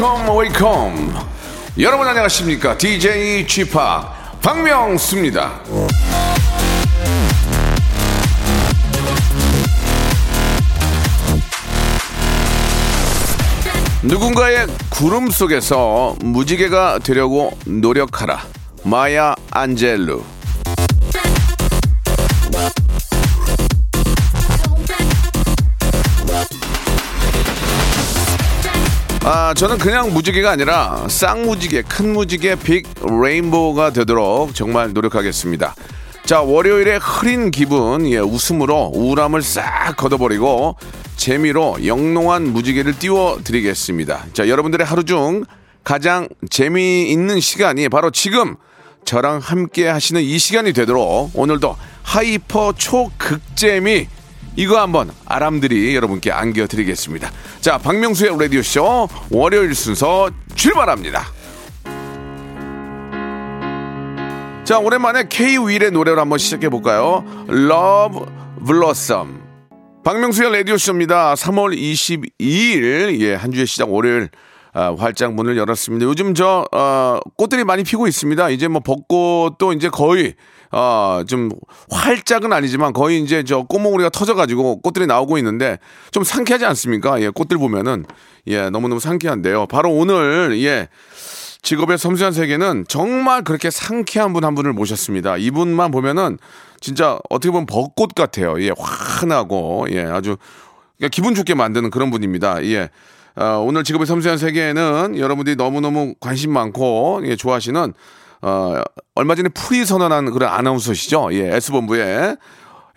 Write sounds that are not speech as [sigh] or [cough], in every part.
Welcome welcome 여러분 안녕하십니까? DJ p 박명수입니다. 누군가의 구름 속에서 무지개가 되려고 노력하라. 마야 안젤루 아, 저는 그냥 무지개가 아니라 쌍무지개, 큰 무지개, big rainbow가 되도록 정말 노력하겠습니다. 자, 월요일에 흐린 기분, 예, 웃음으로 우울함을 싹 걷어버리고 재미로 영롱한 무지개를 띄워드리겠습니다. 자, 여러분들의 하루 중 가장 재미있는 시간이 바로 지금 저랑 함께 하시는 이 시간이 되도록 오늘도 hyper 초극재미 이거 한번 아람들이 여러분께 안겨드리겠습니다. 자, 박명수의 라디오쇼 월요일 순서 출발합니다. 자, 오랜만에 K-윌의 노래로 한번 시작해볼까요? Love Blossom. 박명수의 라디오쇼입니다. 3월 22일, 예, 한 주의 시작 월요일, 아, 활짝 문을 열었습니다. 요즘 저, 어, 꽃들이 많이 피고 있습니다. 이제 뭐 벚꽃도 이제 거의, 어, 좀 활짝은 아니지만 거의 이제 저 꽃몽우리가 터져가지고 꽃들이 나오고 있는데 좀 상쾌하지 않습니까? 예, 꽃들 보면은, 예, 너무너무 상쾌한데요. 바로 오늘, 예, 직업의 섬세한 세계는 정말 그렇게 상쾌한 분 한 분을 모셨습니다. 이분만 보면은 진짜 어떻게 보면 벚꽃 같아요. 예, 환하고, 예, 아주 그러니까 기분 좋게 만드는 그런 분입니다. 예. 어, 오늘 직업의 섬세한 세계에는 여러분들이 너무너무 관심 많고, 예, 좋아하시는, 어, 얼마 전에 풀이 선언한 그런 아나운서시죠. 예, S본부의,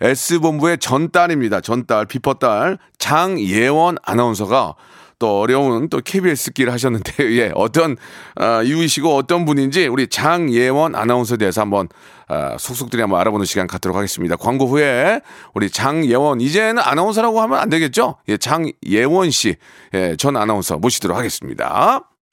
S본부의 전딸입니다. 전딸, 비퍼딸, 장예원 아나운서가 또 어려운 또 KBS 길 하셨는데 [laughs] 예 어떤 어, 이유이시고 어떤 분인지 우리 장예원 아나운서에 대해서 한번 어, 속속들이 한번 알아보는 시간 갖도록 하겠습니다. 광고 후에 우리 장예원 이제는 아나운서라고 하면 안 되겠죠? 예 장예원 씨, 예, 전 아나운서 모시도록 하겠습니다.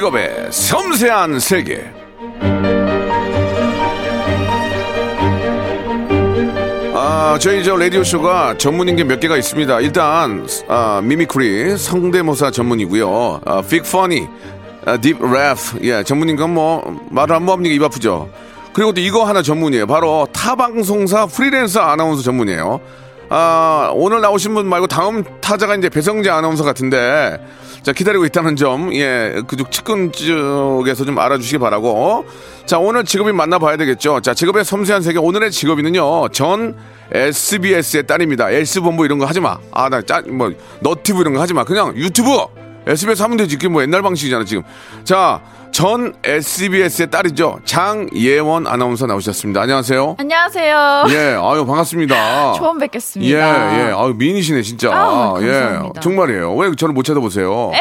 직업의 섬세한 세계. 아, 저희 저 라디오 쇼가 전문인 게 몇 개가 있습니다. 일단 아, mimicry 성대모사 전문이고요. 아, big funny, 아, deep laugh, 예, 전문인 건 뭐 말을 한번 합니까 입 아프죠. 그리고 또 이거 하나 전문이에요. 바로 타 방송사 프리랜서 아나운서 전문이에요. 아, 오늘 나오신 분 말고 다음 타자가 이제 배성재 아나운서 같은데, 자, 기다리고 있다는 점, 예, 그쪽 측근 쪽에서 좀 알아주시기 바라고. 자, 오늘 직업인 만나봐야 되겠죠. 자, 직업의 섬세한 세계, 오늘의 직업인은요, 전 SBS의 딸입니다. S본부 이런 거 하지 마. 아, 나 짜, 뭐, 너티브 이런 거 하지 마. 그냥 유튜브! SBS 하면 되지. 그게 뭐 옛날 방식이잖아, 지금. 자, 전 SBS의 딸이죠. 장예원 아나운서 나오셨습니다. 안녕하세요. 안녕하세요. 예, 아유, 반갑습니다. [laughs] 처음 예, 뵙겠습니다. 예. 아유, 미인이시네, 진짜. 예. 감사합니다. 정말이에요. 왜 저를 못 찾아보세요?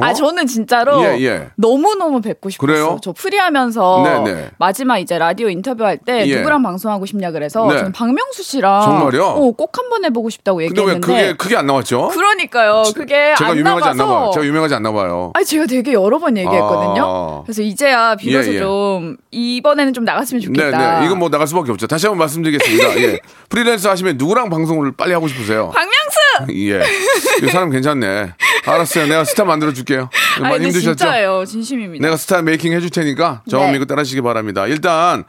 아 어? 저는 진짜로 예, 예. 너무 너무 뵙고 싶었어요. 그래요? 저 프리하면서 네, 네. 마지막 이제 라디오 인터뷰할 때 예. 누구랑 방송하고 싶냐 그래서 네. 저는 박명수 씨랑 정말요? 어, 꼭 한번 해보고 싶다고 얘기했는데 그게, 그게 안 나왔죠? 그러니까요. 그게 제가 안 유명하지 않나 봐요. 제가 유명하지 않나 봐요. 아니 제가 되게 여러 번 얘기했거든요. 아. 그래서 이제야 비로소 예, 예. 좀 이번에는 좀 나갔으면 네, 좋겠다. 네. 이건 뭐 나갈 수밖에 없죠. 다시 한번 말씀드리겠습니다. [laughs] 예. 프리랜서 하시면 누구랑 방송을 빨리 하고 싶으세요? 박명수. 예. 이 사람 괜찮네. 알았어요. 내가 스타 만들어 줄게요. 아니 많이 근데 힘드셨죠? 진짜예요. 진심입니다. 내가 star making 해줄 테니까 저 네. 믿고 따라하시기 바랍니다. 일단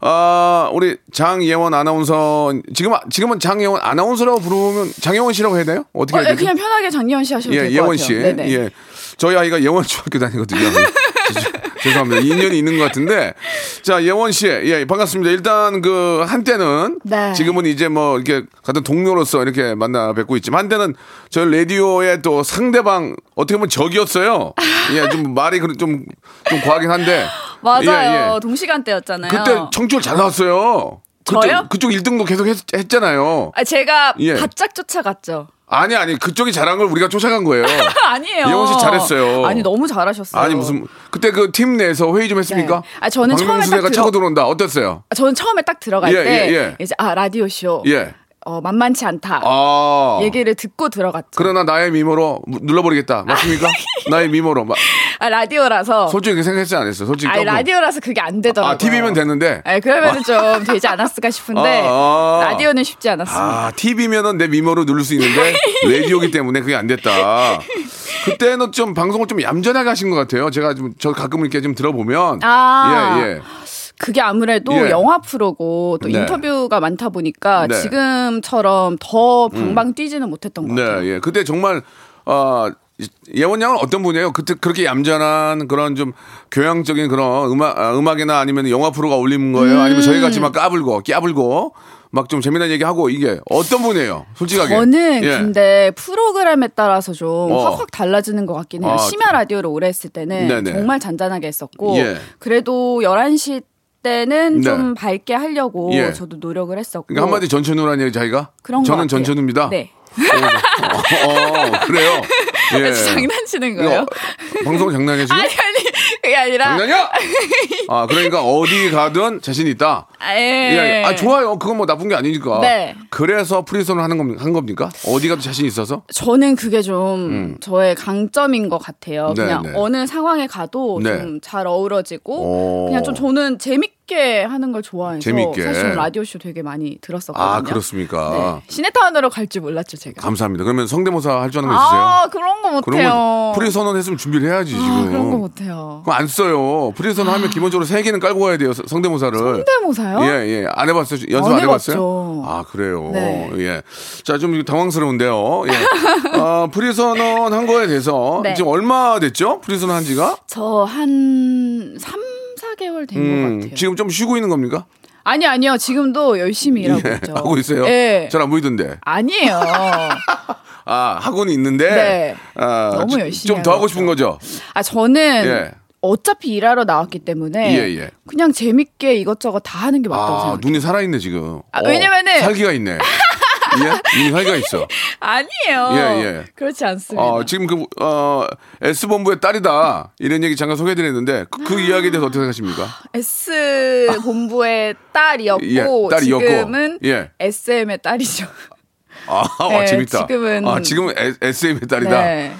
아 우리 장예원 아나운서 지금 지금은 장예원 아나운서라고 부르면 장예원 씨라고 해야 돼요? 어떻게 어, 해야 예, 되죠? 그냥 편하게 장예원 씨 하셔도 예, 될것 예원 같아요. 씨. 네네. 예. 저희 아이가 예원 중학교 다니거든요. [laughs] [laughs] 죄송합니다. 인연이 있는 것 같은데. 자, 예원 씨. 예, 반갑습니다. 일단 그 한때는 네. 지금은 이제 뭐 이렇게 같은 동료로서 이렇게 만나 뵙고 있지만 한때는 저 라디오의 또 상대방 어떻게 보면 적이었어요. 예, 좀 말이 그- 좀, 좀 과하긴 한데. 맞아요. 예, 예. 동시간대였잖아요. 그때 청출 잘 나왔어요. 그쪽, 저요? 그쪽 1등도 계속 했, 했잖아요. 아, 제가 예. 바짝 쫓아갔죠. 아니, 아니, 그쪽이 잘한 걸 우리가 쫓아간 거예요. [laughs] 아니에요. 예원 씨 잘했어요. 아니 너무 잘하셨어요. 아니, 무슨, 그때 그 팀 내에서 회의 좀 했습니까? 네. 아, 저는 처음에 딱 들어- 차고 들어온다. 어땠어요? 아, 저는 처음에 딱 들어갈 예, 때 예, 예. 이제 아 라디오 쇼 예. 어, 만만치 않다 아. 얘기를 듣고 들어갔죠. 그러나 나의 미모로 눌러버리겠다. 맞습니까? [laughs] 나의 미모로. 마- 아 라디오라서 솔직히 생각했지 안 했어? 솔직히. 조금. 라디오라서 그게 안 되더라고요. 아, TV면 됐는데. 아, 그러면은 좀 되지 않았을까 싶은데 아, 아. 라디오는 쉽지 않았습니다. 아, TV면은 내 미모로 누를 수 있는데, [laughs] 라디오기 때문에 그게 안 됐다. 그때는 좀 방송을 좀 얌전하게 하신 것 같아요. 제가 좀, 저 가끔 이렇게 좀 들어보면. 아. 예, 예. 그게 아무래도 예. 영화 프로고 또 네. 인터뷰가 많다 보니까 네. 음. 지금처럼 더 방방 뛰지는 못했던 것 같아요. 네, 예. 그때 정말, 어, 예원 양은 어떤 분이에요? 그때 그렇게 얌전한 그런 좀 교양적인 그런 음악, 아, 음악이나 아니면 영화 프로가 올리는 거예요? 아니면 저희 같이 막 까불고, 깨불고, 막좀 재미난 얘기 하고 이게 어떤 분이에요? 솔직하게. 저는 예. 근데 프로그램에 따라서 좀 어. 확확 달라지는 것 같긴 해요. 아, 심야 라디오를 오래 했을 때는 네네. 정말 잔잔하게 했었고 예. 그래도 11시 때는 네. 좀 밝게 하려고 예. 저도 노력을 했었고 그러니까 한마디 전천후란 얘기 자기가? 그런 것 저는. 전천후입니다. 네. 어, 어, 그래요. [laughs] 예. 장난치는 거예요? 방송 장난이야 지금? 아니 아니 그게 아니라 장난이야? [laughs] 아 그러니까 어디 가든 자신 있다. 아, 예. 예. 아 좋아요. 그건 뭐 나쁜 게 아니니까. 네. 그래서 프리선을 하는 겁, 한 겁니까? 어디 가도 자신 있어서? 저는 그게 좀 저의 강점인 것 같아요. 음. 네, 그냥 네. 어느 상황에 가도 네. 좀잘 어우러지고 오. 그냥 좀 저는 재밌게 하는 걸 좋아해서 재밌게. 사실 라디오 쇼 되게 많이 들었었거든요. 아 그렇습니까? 네. 시네타운으로 갈 줄 몰랐죠 제가. 감사합니다. 그러면 성대모사 할 줄 아는 거 있으세요? 아 그런 거 못해요. 거 프리 선언 했으면 준비를 해야지 지금. 아, 그런 거 못해요. 그거 안 써요. 프리 선언 하면 기본적으로 세 개는 깔고 가야 돼요. 서- 성대모사를. 성대모사요? 예, 예. 안 해봤어요? 연습 안 안, 해봤어요? 아, 그래요? 네. 예. 자, 좀 당황스러운데요. 예. 어, 프리 선언 한 거에 대해서 네. 지금 얼마 됐죠? 프리 선언 한 지가? 저 한 3, 4개월 된것 음, 같아요. 지금 좀 쉬고 있는 겁니까? 아니 아니요. 지금도 열심히 일하고 예, 있죠. 하고 있어요? 예. 잘안 보이던데. 아니에요. [laughs] 아, 하고는 있는데. 네. 아, 너무 좀- 열심히 좀 더 하고 싶은 거죠? 아 저는 예. 어차피 일하러 나왔기 때문에 예, 예. 그냥 재밌게 이것저것 다 하는 게 맞다고 아, 생각해요. 눈이 살아있네, 지금. 아, 왜냐면은- 살기가 있네. [laughs] 예? 눈이 살기가 있어. [laughs] 아니에요. 예, 예. 그렇지 않습니다. 어, 지금 그, 어, S본부의 딸이다. 이런 얘기 잠깐 소개해드렸는데, 그, 그 이야기에 대해서 어떻게 생각하십니까? [gasps] S 본부의 딸이었고 예, 딸이었고. 지금은 예. SM의 딸이죠. [laughs] 아, 어, 네, 재밌다. 지금은- 아, 지금은 SM의 딸이다. 네.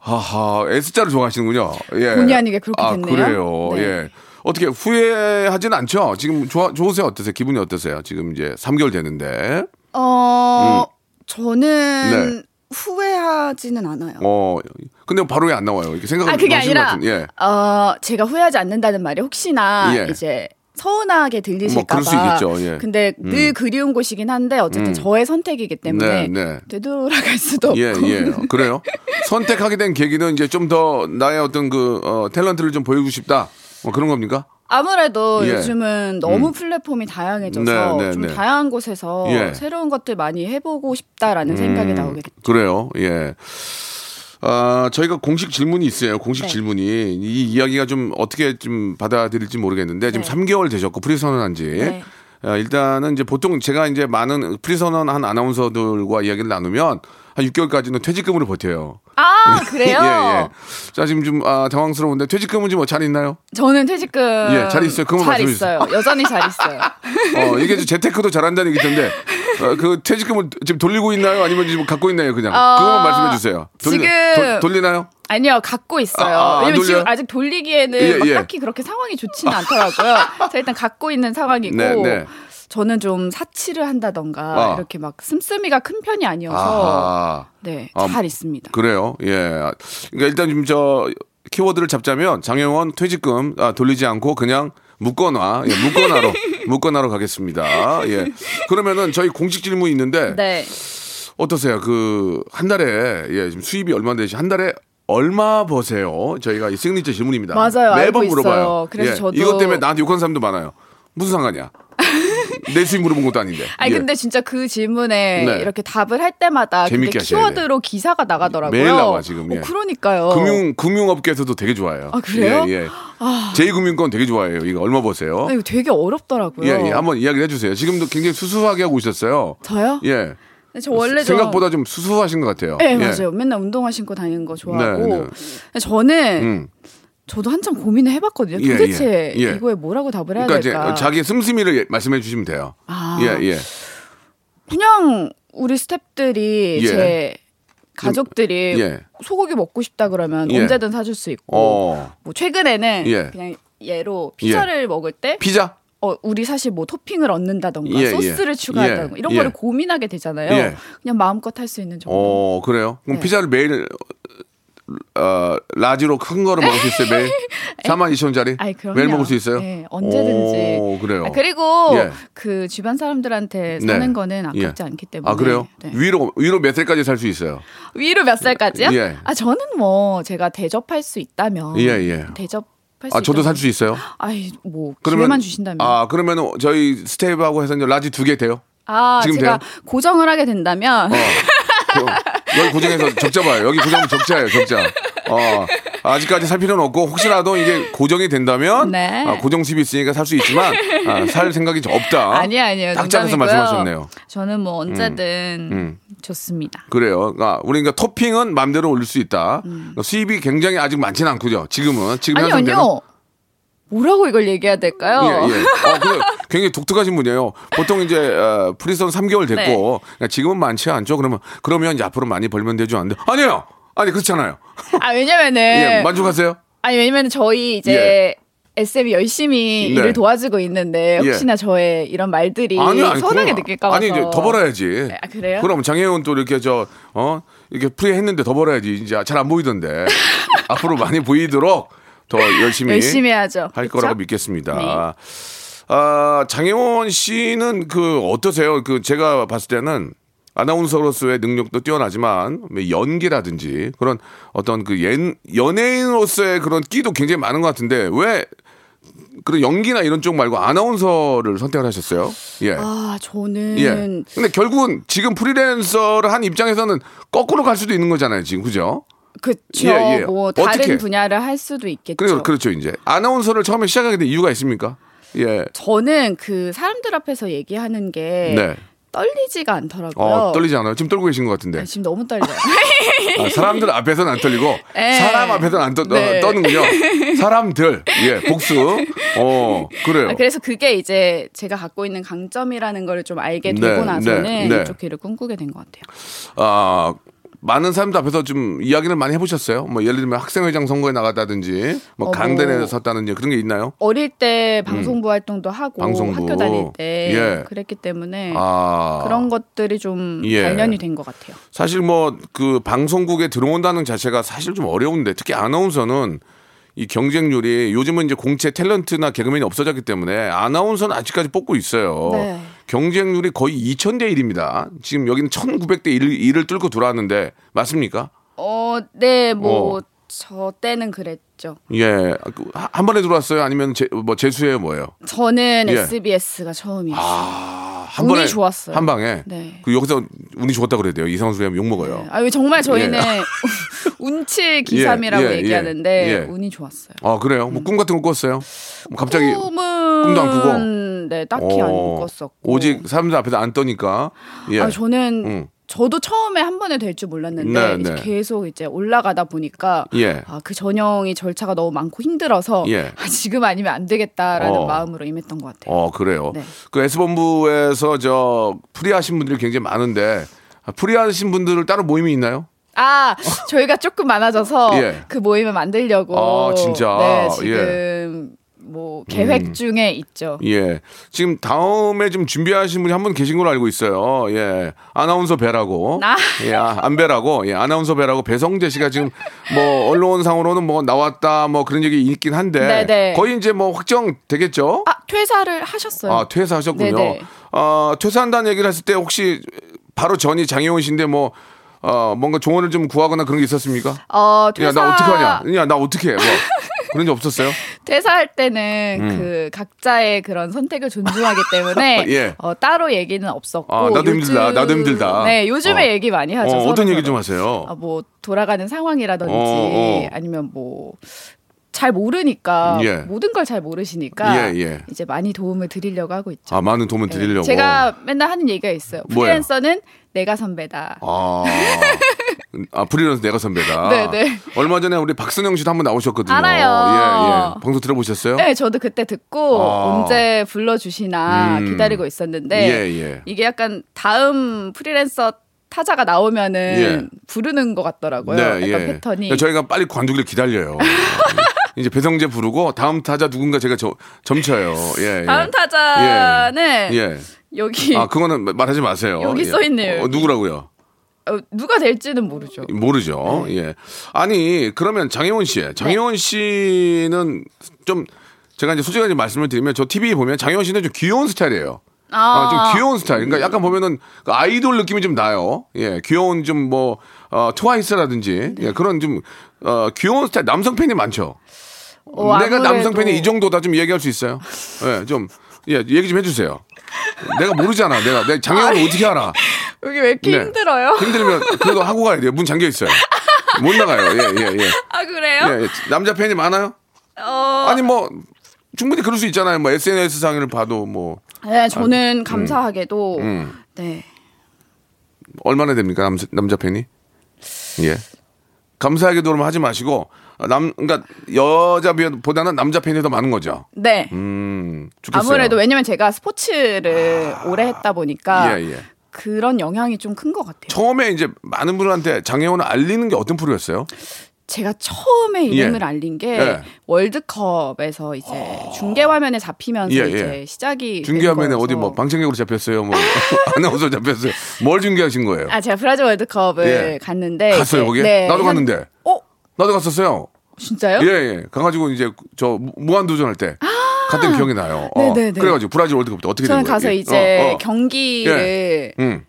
하하, S자를 좋아하시는군요. 예. 본의 아니게 그렇게 아, 됐네요. 그래요. 네. 예. 어떻게 후회하진 않죠? 지금 좋아, 좋으세요? 어떠세요? 기분이 어떠세요? 지금 이제 3개월 됐는데. 어 저는 네. 후회하지는 않아요. 어, 근데 바로 왜 안 나와요? 이렇게 생각을 아 그게 아니라 같은, 예. 어 제가 후회하지 않는다는 말이 혹시나 예. 이제 서운하게 뭐 들리실까봐. 그럴 수 있겠죠, 예. 근데 늘 그리운 곳이긴 한데 어쨌든 저의 선택이기 때문에 네, 네. 되돌아갈 수도 없고. 예, 예. [laughs] 그래요. 선택하게 된 계기는 이제 좀 더 나의 어떤 그, 어, 탤런트를 좀 보여주고 싶다. 뭐 그런 겁니까? 아무래도 예. 요즘은 너무 플랫폼이 다양해져서 네, 네, 좀 네. 다양한 곳에서 예. 새로운 것들 많이 해보고 싶다라는 생각이 나오게 됐죠. 그래요. 예. 아, 저희가 공식 질문이 있어요. 공식 네. 질문이. 이 이야기가 좀 어떻게 좀 받아들일지 모르겠는데 지금 네. 3개월 되셨고 프리선언한 지. 네. 아, 일단은 이제 보통 제가 이제 많은 프리선언 한 아나운서들과 이야기를 나누면 한 6개월까지는 퇴직금으로 버텨요. 아 그래요? [laughs] 예, 예. 자, 지금 좀 아, 당황스러운데 퇴직금은 지금 잘 있나요? 저는 퇴직금 예, 잘 있어요. 그것만 잘 있어요. 여전히 잘 있어요. [laughs] 어, 이게 좀 재테크도 잘한다는 얘기 있던데, 어, 그 퇴직금을 지금 돌리고 있나요? 아니면 지금 갖고 있나요? 그냥. 어, 그것만 말씀해 주세요. 지금- 돌, 돌리나요? 아니요, 갖고 있어요. 아, 아, 안 왜냐면 돌려요? 지금 아직 돌리기에는 예, 막 예. 딱히 그렇게 상황이 좋지는 않더라고요. 제가 일단 갖고 있는 상황이고, 네, 네. 저는 좀 사치를 한다던가 아. 이렇게 막 씀씀이가 큰 편이 아니어서 아하. 네, 아, 잘 있습니다. 그래요. 예. 그러니까 일단 좀 저 키워드를 잡자면 장예원 퇴직금 아, 돌리지 않고 그냥 묶어놔. 예, 묶어놔로 묶어놔로 [laughs] 가겠습니다. 예. 그러면은 저희 공식 질문이 있는데 네. 어떠세요? 그 한 달에 예, 지금 수입이 얼마 되시? 한 달에 얼마 버세요? 저희가 이 시그니처 질문입니다. 맞아요. 매번 알고 물어봐요. 있어요. 그래서 예, 저도- 이것 때문에 나한테 욕하는 사람도 많아요. 무슨 상관이야? [laughs] 내 수입 물어본 것도 아닌데. 아니 예. 근데 진짜 그 질문에 네. 이렇게 답을 할 때마다 재밌게 키워드로 기사가 나가더라고요. 매일 나와, 지금, 예. 어, 그러니까요. 금융 금융업계에서도 되게 좋아해요. 아, 그래요? 예, 예. 제2금융권 되게 좋아해요. 이거 얼마 버세요? 아, 이거 되게 어렵더라고요. 예, 예. 한번 이야기를 해주세요. 지금도 굉장히 수수하게 하고 있었어요. 저요? 예. 저 원래 좀- 생각보다 좀 수수하신 것 같아요. 네, 예. 맞아요. 맨날 운동화 신고 다니는 거 좋아하고. 네, 네. 저는 음. 저도 한참 고민을 해봤거든요. 예, 도대체 예, 예. 이거에 뭐라고 답을 해야 그러니까 될까? 자기 씀씀이를 예- 말씀해 주시면 돼요. 아. 예, 예. 그냥 우리 스탭들이 예. 제 가족들이 예. 소고기 먹고 싶다 그러면 예. 언제든 사줄 수 있고 어. 뭐 최근에는 예. 그냥 예로 피자를 먹을 때 피자? 어, 우리 사실 뭐 토핑을 얻는다던가 예, 소스를 예. 추가한다던가 예, 이런 예. 거를 고민하게 되잖아요. 예. 그냥 마음껏 할 수 있는 정도. 어, 그래요? 그럼 네. 피자를 매일 어, 라지로 큰 거를 먹을 수 있어요, 매일? [laughs] 4만 2천 원짜리? 아이. 매일 먹을 수 있어요? 네, 언제든지. 오, 그래요. 아, 그리고 예. 그 주변 사람들한테 네. 사는 거는 아깝지 예. 않기 때문에. 아, 그래요? 네. 위로, 위로 몇 살까지 살 수 있어요? 위로 몇 살까지요? 예. 아 저는 뭐 제가 대접할 수 있다면 예, 예. 대접할 수 아, 저도. 살 수 있어요? 아이 뭐 기회만 주신다면. 아, 그러면 저희 스태프하고 해서 large 두 개 돼요? 아, 지금 제가 돼요? 고정을 하게 된다면 어. [laughs] 그, 여기 고정해서 적자 봐요. 여기 고정 적자예요, 적자. 어, 아직까지 살 필요는 없고, 혹시라도 이게 고정이 된다면, 네. 아, 고정집이 있으니까 살 수 있지만, 아, 살 생각이 좀 없다. 아니요 아니요 딱 농담이고요. 말씀하셨네요. 저는 뭐 언제든 음. 좋습니다. 그래요. 그러니까 우리 그러니까 토핑은 마음대로 올릴 수 있다. 그러니까 수입이 굉장히 아직 많지는 않고요. 지금은 지금 음. 아니 아니요. 뭐라고 이걸 얘기해야 될까요? 예, 예. 어, 근데 굉장히 독특하신 분이에요. 보통 이제 어, 프리선 3개월 됐고 네. 지금은 많지 않죠. 그러면 그러면 이제 앞으로 많이 벌면 되죠. 안 돼? 아니에요. 아니 그렇잖아요. 아 왜냐면은 [laughs] 예, 만족하세요? 아니 왜냐면 저희 이제 SM이 열심히 네. 일을 도와주고 있는데 예. 혹시나 저의 이런 말들이 서운하게 그건- 느낄까 봐서 아니 이제 더 벌어야지. 아, 그래요? 그럼 장혜원 또 이렇게 저 어 이렇게 프리했는데 더 벌어야지. 이제 잘 안 보이던데 [laughs] 앞으로 많이 보이도록 더 열심히 열심히 해야죠. 할 그쵸? 거라고 믿겠습니다. 네. 아, 장혜원 씨는 그 어떠세요? 그 제가 봤을 때는 아나운서로서의 능력도 뛰어나지만 뭐 연기라든지 그런 어떤 그 연, 연예인으로서의 그런 끼도 굉장히 많은 것 같은데 왜 그런 연기나 이런 쪽 말고 아나운서를 선택을 하셨어요? 예. 아 저는 예. 근데 결국은 지금 프리랜서를 한 입장에서는 거꾸로 갈 수도 있는 거잖아요, 지금 그죠? 그쵸 예, 예. 뭐 다른 어떻게? 분야를 할 수도 있겠죠. 그래서 그렇죠, 이제 아나운서를 처음에 시작하게 된 이유가 있습니까? 예. 저는 그 사람들 앞에서 얘기하는 게 네. 떨리지가 않더라고요. 어, 떨리지 않아요? 지금 떨고 계신 것 같은데. 아, 지금 너무 떨려요. [laughs] 아, 사람들 앞에서는 안 떨리고 예. [laughs] 사람 앞에서는 안 떠, 네. 떠는군요. 사람들. 예, 복수. 어, 그래요. 아, 그래서 그게 이제 제가 갖고 있는 강점이라는 걸 좀 알게 네, 되고 나서는 네, 네. 이쪽 길을 꿈꾸게 된 것 같아요. 아, 많은 사람들 앞에서 좀 이야기를 많이 해보셨어요? 뭐 예를 들면 학생회장 선거에 나갔다든지 뭐 어, 강단에 뭐. 섰다든지 그런 게 있나요? 어릴 때 방송부 활동도 하고 음. 방송부. 학교 다닐 때 예. 그랬기 때문에 아. 그런 것들이 좀 예. 단련이 된 것 같아요. 사실 뭐 그 방송국에 들어온다는 자체가 사실 좀 어려운데 특히 아나운서는 이 경쟁률이 요즘은 이제 공채 탤런트나 개그맨이 없어졌기 때문에 아나운서는 아직까지 뽑고 있어요. 네. 경쟁률이 거의 2000대 1입니다. 지금 여기는 1900대 1, 을 뚫고 들어왔는데 맞습니까? 어, 네, 뭐 어. 저 때는 그랬죠. 예. 그, 하- 한 번에 들어왔어요? 아니면 제, 뭐 재수예요, 뭐예요? 저는 예. SBS가 처음이었어요. 아, 한 운이 번에 좋았어요. 한 방에. 네. 그 여기서 운이 좋았다 그래야 돼요. 이상한 소리 하면 욕 먹어요. 아, 왜 정말 저희는 [laughs] 운칠 기삼이라고 예, 예, 얘기하는데 예. 운이 좋았어요. 아, 그래요? 뭐 꿈 같은 거 꿨어요? 뭐 갑자기 꿈은 꿈도 안 꾸고? 네, 딱히 안 어, 꿨었고. 오직 사람들 앞에서 안 떠니까. 예. 아, 저는 음. 저도 처음에 한 번에 될 줄 몰랐는데 네, 이제 네. 계속 이제 올라가다 보니까 예. 아, 그 전형이 절차가 너무 많고 힘들어서 예. [laughs] 아, 지금 아니면 안 되겠다라는 어. 마음으로 임했던 것 같아요. 어, 그래요. 네. 그 S본부에서 저 프리하신 분들이 굉장히 많은데 아, 프리하신 분들 따로 모임이 있나요? 아, 저희가 조금 많아져서 [laughs] 예. 그 모임을 만들려고 아, 진짜? 네, 예. 지금 뭐 계획 중에 있죠. 예. 지금 다음에 좀 준비하신 분이 한 분 계신 걸로 알고 있어요. 예. 아나운서 배라고. 나? 예, 아, 안 배라고. 예, 아나운서 배라고 배성재 씨가 지금 뭐 언론상으로는 뭐 나왔다 뭐 그런 얘기 있긴 한데 네네. 거의 이제 뭐 확정 되겠죠? 아, 퇴사를 하셨어요. 아, 퇴사하셨군요. 네네. 어, 퇴사한다는 얘기를 했을 때 혹시 바로 전이 장혜원 씨인데 뭐 어, 뭔가 조언을 좀 구하거나 그런 게 있었습니까? 어, 야, 퇴사, 나 어떻게 하냐? 야, 나 어떻게 해? 뭐. 그런 적 없었어요? [laughs] 퇴사할 때는 그 각자의 그런 선택을 존중하기 [laughs] 때문에 예. 어, 따로 얘기는 없었고 아, 나도 힘들다. 나도 힘들다. 네, 요즘에 어. 얘기 많이 하죠. 어, 어떤 얘기. 좀 하세요? 아, 뭐 돌아가는 상황이라든지 어, 어. 아니면 뭐 잘 모르니까 예. 모든 걸 잘 모르시니까 예, 예. 이제 많이 도움을 드리려고 하고 있죠. 아, 많은 도움을 네. 드리려고. 제가 맨날 하는 얘기가 있어요. 프리랜서는 내가 선배다. 아, 아 프리랜서 내가 선배다. [laughs] 네, 네. 얼마 전에 우리 박선영 씨도 한번 나오셨거든요. 알아요. 예, 예. 방송 들어보셨어요? 네, 저도 그때 듣고 아. 언제 불러주시나 음. 기다리고 있었는데 예, 예. 이게 약간 다음 프리랜서 타자가 나오면은 예. 부르는 것 같더라고요. 약간 패턴이. 그러니까 저희가 빨리 관두기를 기다려요. [laughs] 이제 배성재 부르고 다음 타자 누군가 제가 저, 점쳐요. 예, 예. 다음 타자는 예. 여기 아, 그거는 말하지 마세요. 여기 예. 써 있네요, 어. 누구라고요? 어, 누가 될지는 모르죠. 모르죠. 네. 예. 아니, 그러면 장혜원 씨. 장혜원 씨는 좀 제가 이제 솔직하게 말씀을 드리면 저 TV에 보면 장혜원 씨는 좀 귀여운 스타일이에요. 아, 좀 귀여운 스타일. 그러니까 약간 보면은 그 아이돌 느낌이 좀 나요. 예, 귀여운 좀 뭐, 어, 트와이스라든지, 예, 그런 좀, 어, 귀여운 스타일, 남성 팬이 많죠. 어, 내가 남성 팬이 이 정도다 좀 얘기할 수 있어요. 예, 좀, 예, 얘기 좀 해주세요. 내가 모르잖아. 내가, 내가 장혜원을 어떻게 알아? 여기 왜 이렇게 네. 힘들어요? 힘들면 그래도 하고 가야 돼요. 문 잠겨 있어요. 못 나가요. 예, 예, 예. 아 그래요? 예, 예. 남자 팬이 많아요? 어, 아니, 뭐, 충분히 그럴 수 있잖아요. 뭐, SNS상을 봐도 뭐, 네, 저는 감사하게도 음. 네. 얼마나 됩니까? 남, 남자 팬이? 예. 감사하게도 그러면 하지 마시고, 남, 그러니까 여자보다는 남자 팬이 더 많은 거죠. 네. 음, 좋겠어요. 아무래도 왜냐면 제가 스포츠를 오래 했다 보니까 예, 예. 그런 영향이 좀 큰 것 같아요. 처음에 이제 많은 분들한테 장혜원을 알리는 게 어떤 프로였어요? 제가 처음에 이름을 예. 알린 게 예. 월드컵에서 이제 중계 화면에 잡히면서 예, 예. 이제 시작이 된 중계 화면에 거여서. 어디 뭐 방청객으로 잡혔어요? 뭐 [laughs] 아나운서 잡혔어요? 뭘 중계하신 거예요? 아 제가 브라질 월드컵을 예. 갔는데 갔어요, 거기? 네, 나도 한- 갔는데. 어 나도 갔었어요. 진짜요? 예, 예. 가가지고 이제 저 무- 무한도전 할 때 갔던 기억이 나요. 어. 아! 네네네. 그래가지고 브라질 월드컵 때 어떻게 된 저는 거예요? 가서 예. 이제 어, 어. 경기를 음.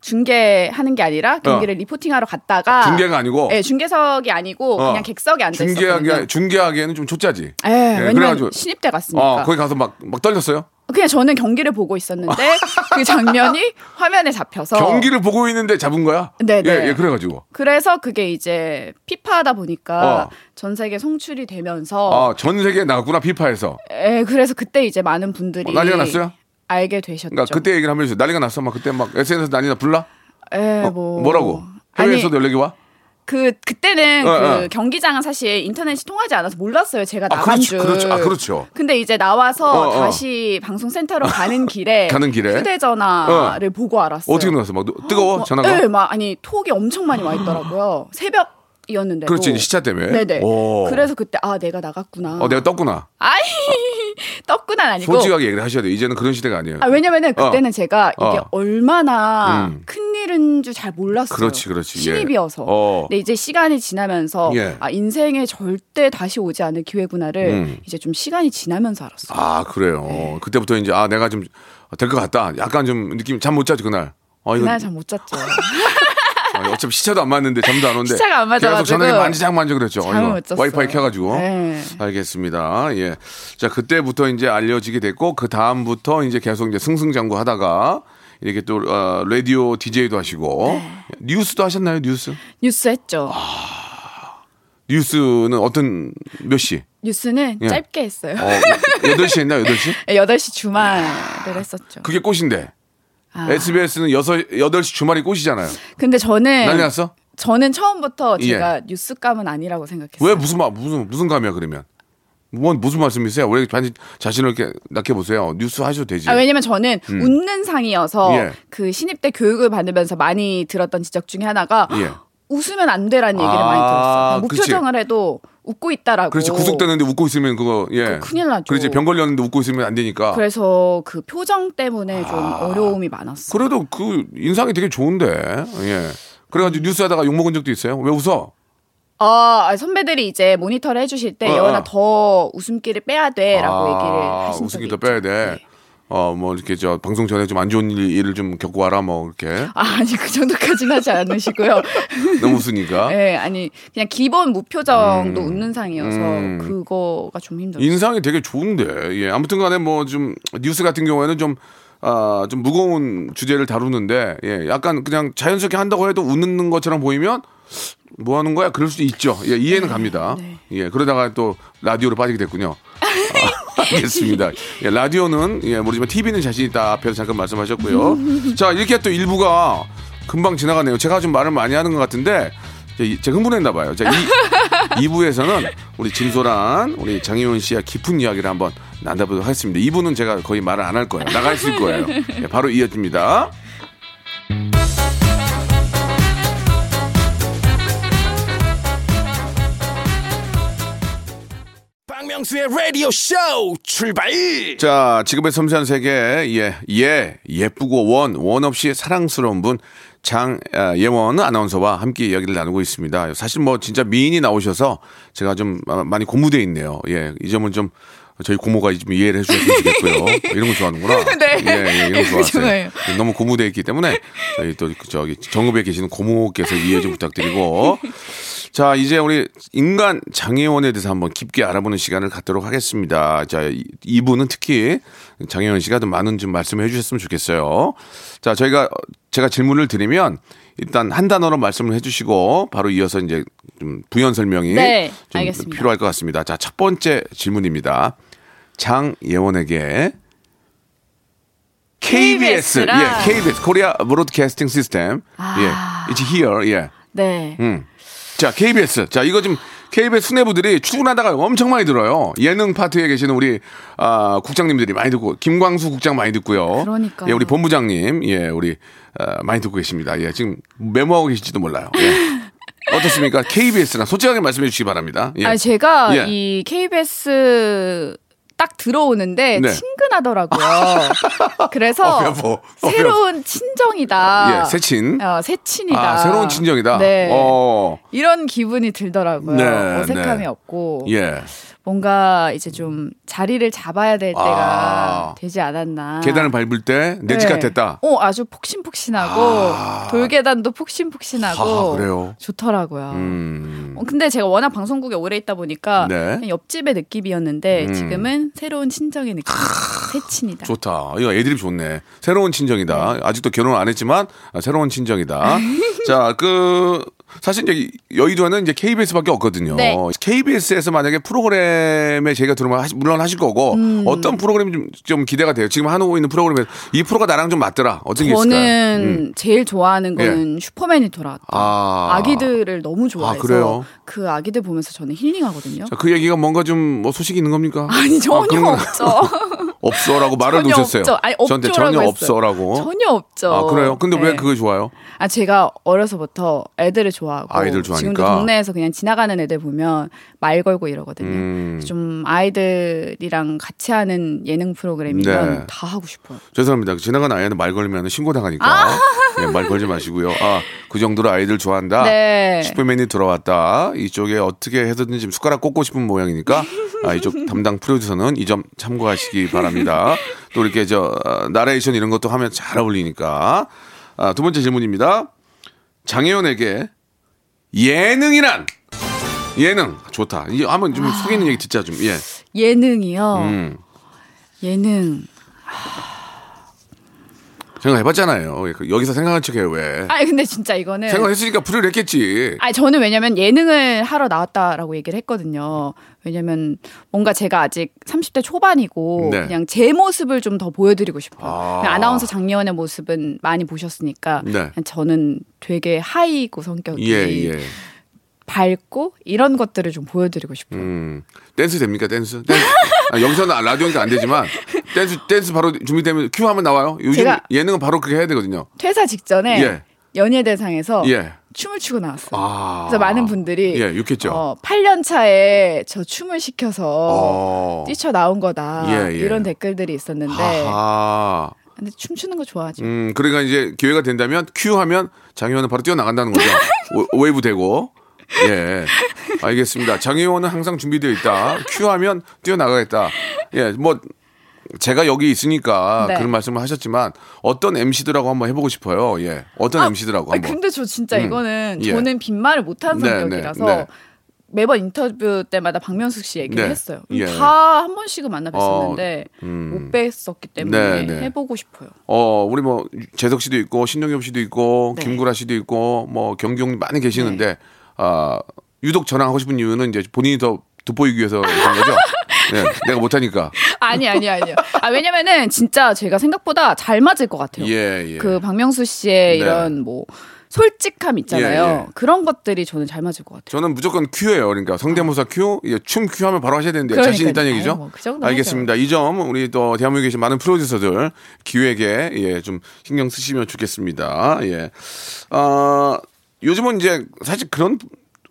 중계하는 게 아니라 경기를 리포팅하러 갔다가 어. 중계가 아니고 네, 중계석이 아니고 어. 그냥 객석에 앉아. 중계하기 중계하기에는 좀 초짜지. 예, 왜냐면 그래가지고 신입 때 갔으니까. 어, 거기 가서 막 막 떨렸어요. 그냥 저는 경기를 보고 있었는데 [laughs] 그 장면이 화면에 잡혀서 경기를 보고 있는데 잡은 거야? 네네. 예, 예, 그래가지고. 그래서 그게 이제 피파하다 보니까 어. 전 세계 송출이 되면서 아, 전 세계에 나갔구나, 피파에서. 에, 그래서 그때 이제 많은 분들이 어, 난리가 났어요? 알게 되셨죠. 그러니까 그때 얘기를 하면 해주세요. 난리가 났어. 막 그때 막 SNS 난리나 불나? 에, 어, 뭐 뭐라고? 아니 해외에서도 연락이 와? 그 그때는 어, 그 어. 경기장은 사실 인터넷이 통하지 않아서 몰랐어요. 제가 아, 나간 그렇죠, 줄. 그렇죠. 아, 그렇죠. 근데 이제 나와서 어, 어. 다시 방송센터로 가는 [laughs] 길에 가는 길에? 휴대전화를 보고 알았어요. 어떻게 나왔어? 막 뜨거워? [gasps] 뭐, 전화가? 네, 막 아니 톡이 엄청 많이 와 있더라고요. 새벽 이었는데도. 그렇지, 시차 때문에. 네네. 오. 그래서 그때 아 내가 나갔구나. 어, 내가 떴구나. 아이 [laughs] 떴구나 아니고. 솔직하게 얘기를 하셔야 돼요. 이제는 그런 시대가 아니에요. 아 왜냐면은 어. 그때는 제가 이게 어. 얼마나 음. 큰 일인 줄 잘 몰랐어요. 그렇지, 그렇지. 예. 신입이어서. 어. 근데 이제 시간이 지나면서 예. 아 인생에 절대 다시 오지 않을 기회구나를 음. 이제 좀 시간이 지나면서 알았어요. 아, 그래요. 네. 그때부터 이제, 아, 내가 좀 될 것 같다. 약간 좀 느낌, 잠 못 자지, 그날. 어, 이거, 그날 잠 못 잤죠. 어, 어차피 시차도 안 맞는데 잠도 안 오는데. 시차가 안 맞아가지고. 계속 전화기 만지작 만져 그랬죠. 와이파이 켜가지고. 네. 알겠습니다. 예. 자, 그때부터 이제 알려지게 됐고, 그 다음부터 이제 계속 이제 승승장구 하다가, 이렇게 또, 어, 라디오 DJ도 하시고, 네. 뉴스도 하셨나요, 뉴스? 뉴스 했죠. 아. 뉴스는 어떤, 몇 시? 뉴스는 예. 짧게 했어요. 어, 8시 했나, 8시? 8시 주말을 했었죠. 그게 꽃인데. 아. SBS는 6, 8시 주말이 꽃이잖아요. 근데 저는 난리 났어? 저는 처음부터 예. 제가 뉴스감은 아니라고 생각했어요. 왜 무슨 말 무슨 무슨 감이야 그러면? 뭔 무슨 말씀이세요? 왜 자신 자신을 이렇게 낮게 보세요? 뉴스 하셔도 되지. 아, 왜냐면 저는 웃는 상이어서 음. 예. 그 신입 때 교육을 받으면서 많이 들었던 지적 중에 하나가 예. 웃으면 안 되라는 얘기를 아, 많이 들었어요. 그렇지. 무표정을 해도 웃고 있다라고. 그렇지 구속되는데 웃고 있으면 그거 예. 그 큰일 나죠. 그렇지 병 걸렸는데 웃고 있으면 안 되니까. 그래서 그 표정 때문에 좀 어려움이 많았어요. 그래도 그 인상이 되게 좋은데. 예. 그래가지고 뉴스 하다가 욕 먹은 적도 있어요. 왜 웃어? 아, 선배들이 이제 모니터를 해주실 때 어, 예원아 어. 더 웃음기를 빼야 돼라고 아, 얘기를 하신 적이 웃음기 더. 빼야 돼. 네. 어, 뭐, 이렇게 저, 방송 전에 좀 안 좋은 일, 일을 좀 겪고 와라, 뭐, 이렇게. 아, 아니 그 정도까지는 하지 않으시고요. [laughs] 너무 웃으니까. 네, 아니 그냥 기본 무표정도 음. 웃는 상이어서 음. 그거가 좀 힘들어요. 인상이 되게 좋은데, 예. 아무튼 간에 뭐 좀, 뉴스 같은 경우에는 좀, 아, 좀 무거운 주제를 다루는데, 예. 약간 그냥 자연스럽게 한다고 해도 웃는 것처럼 보이면, 뭐 하는 거야? 그럴 수도 있죠. 예, 이해는 갑니다. 네. 예, 그러다가 또 라디오로 빠지게 됐군요. 아, [laughs] 알겠습니다. 예, 라디오는, 예, 모르지만 TV는 자신 있다. 앞에서 잠깐 말씀하셨고요. 자, 이렇게 또 일부가 금방 지나가네요. 제가 좀 말을 많이 하는 것 같은데, 제- 제가 흥분했나 봐요. 자, 이, [laughs] 2부에서는 우리 진소란, 우리 장희원 씨와 깊은 이야기를 한번 나눠보도록 하겠습니다. 2부는 제가 거의 말을 안 할 거예요. 나가 있을 거예요. 예, 바로 이어집니다. 박명수의 라디오 쇼 출발 자, 지금의 섬세한 세계, 예, 예, 예쁘고 원, 원 없이 사랑스러운 분, 장, 아, 예원 아나운서와 함께 이야기를 나누고 있습니다. 사실 뭐 진짜 미인이 나오셔서 제가 좀 아, 많이 고무되어 있네요. 예, 이 점은 좀 저희 고모가 좀 이해를 해주셨으면 좋겠고요. 이런 거 좋아하는구나. [laughs] 네. 예, 예, 이런 거 좋아하세요. 너무 고무되어 있기 때문에 저희 또 저기 정읍에 계시는 고모께서 이해 좀 부탁드리고 자, 이제 우리 인간 장애원에 대해서 한번 깊게 알아보는 시간을 갖도록 하겠습니다. 자, 이- 이분은 특히 장애원 씨가 좀 많은 좀 말씀을 해주셨으면 좋겠어요. 자, 저희가 제가 질문을 드리면 일단 한 단어로 말씀을 해 주시고 바로 이어서 이제 좀 부연 설명이 네, 좀 알겠습니다. 필요할 것 같습니다. 자, 첫 번째 질문입니다. 장예원에게 KBS. 예, KBS, 코리아 브로드캐스팅 시스템, 아. 예, it's here, 예. 네. 음. 자, KBS. 자, 이거 좀 KBS 수뇌부들이 출근하다가 엄청 많이 들어요. 예능 파트에 계시는 우리 아, 국장님들이 많이 듣고 김광수 국장 많이 듣고요. 그러니까요. 예, 우리 본부장님, 예, 우리 아, 많이 듣고 계십니다. 예, 지금 메모하고 계실지도 몰라요. 예. 어떻습니까? KBS랑 솔직하게 말씀해 주시기 바랍니다. 예. 아니 제가 예. 이 KBS 딱 들어오는데 네. 친근하더라고요. [laughs] 그래서 어, 여보. 어, 새로운 친정이다. 예, 새친. 어, 새친이다. 아, 새로운 친정이다. 네. 어. 이런 기분이 들더라고요. 네, 어색함이 네. 없고 예. 뭔가 이제 좀 자리를 잡아야 될 때가 아. 되지 않았나. 계단을 밟을 때 내집 네. 같았다. 어, 아주 폭신폭신하고 아. 돌계단도 폭신폭신하고 아, 그래요? 좋더라고요. 음. 어, 근데 제가 워낙 방송국에 오래 있다 보니까 네. 옆집의 느낌이었는데 음. 지금은 새로운 친정의 느낌. 새 친이다. 좋다. 이거 애드립 좋네. 새로운 친정이다. 아직도 결혼 안 했지만 아, 새로운 친정이다. [laughs] 자, 그 사실 이제 여의도에는 이제 KBS밖에 없거든요. 네. KBS에서 만약에 프로그램에 제가 들어오면 하시- 물론 하실 거고 음. 어떤 프로그램이 좀, 좀 기대가 돼요. 지금 하고 있는 프로그램에 이 프로가 나랑 좀 맞더라. 어떤 게 있을까요? 저는 음. 제일 좋아하는 거는 슈퍼맨이 돌아왔다. 아. 아. 기들을 너무 좋아해서 그래요? 그 아기들 보면서 저는 힐링하거든요. 자, 그 얘기가 뭔가 좀 뭐 소식이 있는 겁니까? 아니 전혀 그런 건 없죠. [laughs] 없어라고 말을 전혀 놓으셨어요. 없죠. 아니, 저한테 전혀 했어요. 없어라고. 전혀 없죠. 아, 그래요? 근데 왜 네. 그거 좋아요? 아 제가 어려서부터 애들을 좋아하고 아이들 좋아하니까. 지금도 동네에서 그냥 지나가는 애들 보면 말 걸고 이러거든요. 음. 좀 아이들이랑 같이 하는 예능 프로그램이면 네. 다 하고 싶어요. 죄송합니다. 지나간 아이한테 말 걸면 신고 당하니까 아. 예, 말 걸지 마시고요. 아, 그 정도로 아이들 좋아한다. 네. 슈퍼맨이 들어왔다. 이쪽에 어떻게 해서든지 지금 숟가락 꽂고 싶은 모양이니까 아, 이쪽 담당 프로듀서는 이 점 참고하시기 바랍니다. 또 이렇게 저 어, 나레이션 이런 것도 하면 잘 어울리니까. 아, 두 번째 질문입니다. 장혜원에게 예능이란 예능 좋다. 이 한번 좀 속에 있는 얘기 듣자 좀. 예. 예능이요. 음. 예능. 생각해봤잖아요. 그 여기서 생각한 척해요 왜? 아니 근데 진짜 이거는 생각했으니까 풀이를 했겠지. 아니 저는 왜냐면 예능을 하러 나왔다라고 얘기를 했거든요. 왜냐면 뭔가 제가 아직 30대 초반이고 네. 그냥 제 모습을 좀 더 보여드리고 싶어요. 아. 아나운서 장예원의 모습은 많이 보셨으니까 네. 저는 되게 high고 성격이 예, 예. 밝고 이런 것들을 좀 보여드리고 싶어요. 음, 댄스 됩니까 댄스? 댄스. 아, 여기서는 라디오니까 안 되지만 [laughs] 댄스 댄스 바로 준비되면 큐 하면 나와요. 요즘 제가- 예능은 바로 그렇게 해야 되거든요. 퇴사 직전에 예. 연예대상에서 예. 춤을 추고 나왔어요. 아. 그래서 많은 분들이 예, 욕했죠. 어, 8년 차에 저 춤을 시켜서 어. 뛰쳐 나온 거다 예, 예. 이런 댓글들이 있었는데 아. 근데 춤추는 거 좋아하죠. 음, 그러니까 이제 기회가 된다면 큐 하면 장예원은 바로 뛰어 나간다는 거죠. [laughs] 오- 웨이브 되고. 예. 알겠습니다. 장예원은 항상 준비되어 있다. 큐 하면 뛰어 나가겠다. 예, 뭐 제가 여기 있으니까 네. 그런 말씀을 하셨지만 어떤 MC들하고 한번 해보고 싶어요. 예. 어떤 MC들하고 아니, 한번. 근데 저 진짜 이거는 예. 저는 빈말을 못하는 네, 성격이라서 네, 네. 매번 인터뷰 때마다 박명숙 씨 얘기를 네. 했어요. 예. 다한 번씩은 만나 뵀었는데 어, 음. 못 뵀었기 때문에 네, 네. 해보고 싶어요. 어, 우리 뭐 재석 씨도 있고 신동엽 씨도 있고 네. 김구라 씨도 있고 뭐 경경 많이 계시는데 아 유독 저랑 하고 싶은 이유는 이제 본인이 더 돋보이기 위해서 그런 거죠. 네, 내가 못하니까. 아니 아니 아니요. 아 왜냐면은 진짜 제가 생각보다 잘 맞을 것 같아요. 예, 예. 그 박명수 네. 씨의 이런 뭐 솔직함 있잖아요. 예, 예. 그런 것들이 저는 잘 맞을 것 같아요. 저는 무조건 큐예요. 그러니까 성대모사 큐, 예, 춤 큐 하면 바로 하셔야 되는데 자신 그러니까요. 있다는 얘기죠. 아유, 뭐그 정도 알겠습니다. 이 점 우리 또 대한민국에 계신 많은 프로듀서들 기획에 예, 좀 신경 쓰시면 좋겠습니다. 예. 어, 요즘은 이제 사실 그런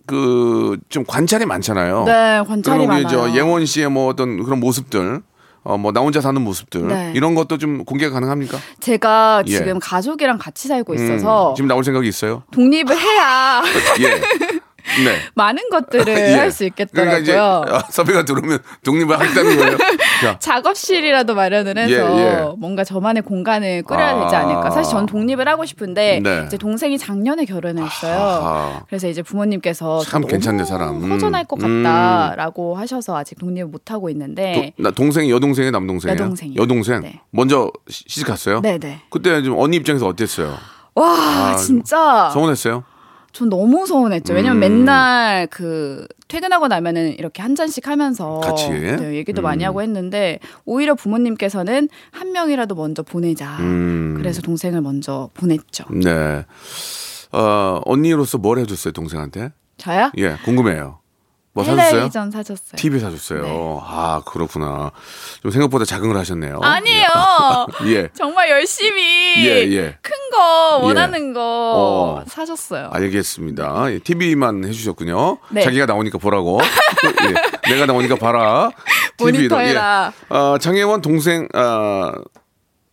그 좀 관찰이 많잖아요. 네, 관찰이 많아요. 저 예원 씨의 뭐 어떤 그런 모습들 어, 뭐, 나 혼자 사는 모습들. 네. 이런 것도 좀 공개가 가능합니까? 제가 예. 지금 가족이랑 같이 살고 음, 있어서 지금 나올 생각이 있어요? 독립을 해야 예. [laughs] 네. [laughs] 많은 것들을 예. 할수 있겠더라고요. 그러니까 이제 어, 섭외가 들어오면 독립을 하겠다는 거예요. [laughs] 자, 작업실이라도 마련을 해서 예, 예. 뭔가 저만의 공간을 꾸려야 아. 되지 않을까. 사실 전 독립을 하고 싶은데 네. 이제 동생이 작년에 결혼했어요. 아하. 그래서 이제 부모님께서 참 괜찮네, 사람. 음. 허전할 것 같다라고 하셔서 아직 독립을 못 하고 있는데 도- 나 동생이 여동생이 남동생이에요? 여동생이요. 여동생. 네. 먼저 시- 시집 갔어요? 네네. 그때 좀 언니 입장에서 어땠어요? 와 아, 진짜 서운했어요? 전 너무 서운했죠. 왜냐면 음. 맨날 그 퇴근하고 나면은 이렇게 한 잔씩 하면서 같이? 네, 얘기도 음. 많이 하고 했는데 오히려 부모님께서는 한 명이라도 먼저 보내자. 음. 그래서 동생을 먼저 보냈죠. 네. 어, 언니로서 뭘 해줬어요, 동생한테? 저요? 예, 궁금해요. 뭐 사줬어요? 텔레비전 사줬어요. TV 사줬어요. 네. 아, 그렇구나. 좀 생각보다 작응을 하셨네요. 아니에요. [laughs] 예. 정말 열심히 예, 예. 큰거 예. 원하는 거 어. 사줬어요. 알겠습니다. 예, TV만 해주셨군요. 네. 자기가 나오니까 보라고. [laughs] 예, 내가 나오니까 봐라. 모니터 TV 로. 해라. 예. 어, 장혜원 동생 어,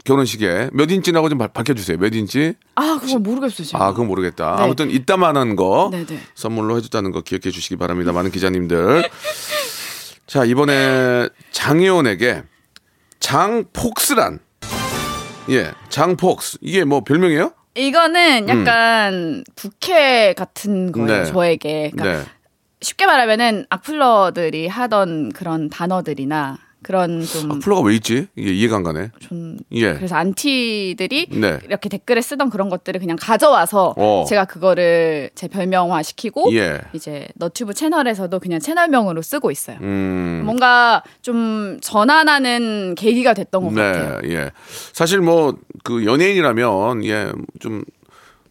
결혼식에 몇 인치라고 좀 발- 밝혀주세요. 몇 인치? 아 그걸 모르겠어요 지금. 아, 그건 모르겠다. 네. 아무튼 이따만한 거 네네. 선물로 해줬다는 거 기억해 주시기 바랍니다. 많은 기자님들. [laughs] 자, 이번에 장예원에게 장폭스란. 예, 장폭스. 이게 뭐 별명이에요? 이거는 약간 부캐 같은 거예요 네. 저에게. 그러니까 네. 쉽게 말하면은 악플러들이 하던 그런 단어들이나 그런 좀 플러가 왜 있지? 이게 이해가 안 가네. 좀 예. 그래서 안티들이 네. 이렇게 댓글에 쓰던 그런 것들을 그냥 가져와서 어. 제가 그거를 제 별명화 시키고 예. 이제 너튜브 채널에서도 그냥 채널명으로 쓰고 있어요. 음. 뭔가 좀 전환하는 계기가 됐던 것 같아요. 네, 예. 사실 뭐 그 연예인이라면 예, 좀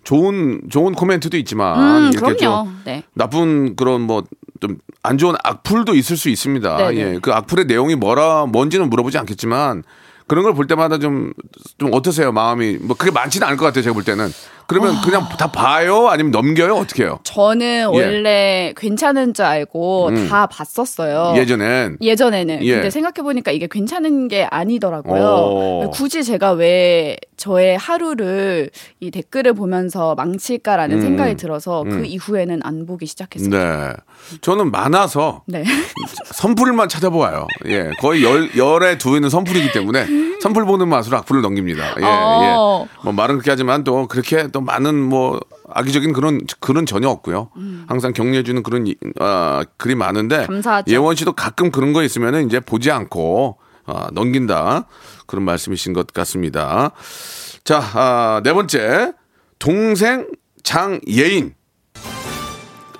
좋은 좋은 코멘트도 있지만 음, 이렇게 그럼요. 좀 네. 나쁜 그런 뭐 좀 안 좋은 악플도 있을 수 있습니다. 네네. 예. 그 악플의 내용이 뭐라 뭔지는 물어보지 않겠지만 그런 걸 볼 때마다 좀 좀 어떠세요? 마음이 뭐 그게 많지는 않을 것 같아요. 제가 볼 때는. 그러면 아. 그냥 다 봐요? 아니면 넘겨요? 어떻게 해요? 저는 원래 괜찮은 줄 알고 예. 음. 다 봤었어요. 예전엔 예전에는 예. 근데 생각해 보니까 이게 괜찮은 게 아니더라고요. 오. 굳이 제가 왜 저의 하루를 이 댓글을 보면서 망칠까라는 음. 생각이 들어서 음. 그 이후에는 안 보기 시작했어요. 네. 저는 많아서 네. [laughs] 선풀만 찾아보아요. 예, 거의 열 열에 두에는 선풀이기 때문에 [laughs] 선풀 보는 맛으로 악플을 넘깁니다. 예, 어. 예. 뭐 말은 그렇게 하지만 또 그렇게 또 많은 뭐 악의적인 그런 그런 전혀 없고요. 항상 격려해 주는 그런 이- 아, 글이 많은데 감사하죠. 예원 씨도 가끔 그런 거 있으면은 이제 보지 않고 아, 넘긴다 그런 말씀이신 것 같습니다. 자, 아, 네 번째 동생 장예인.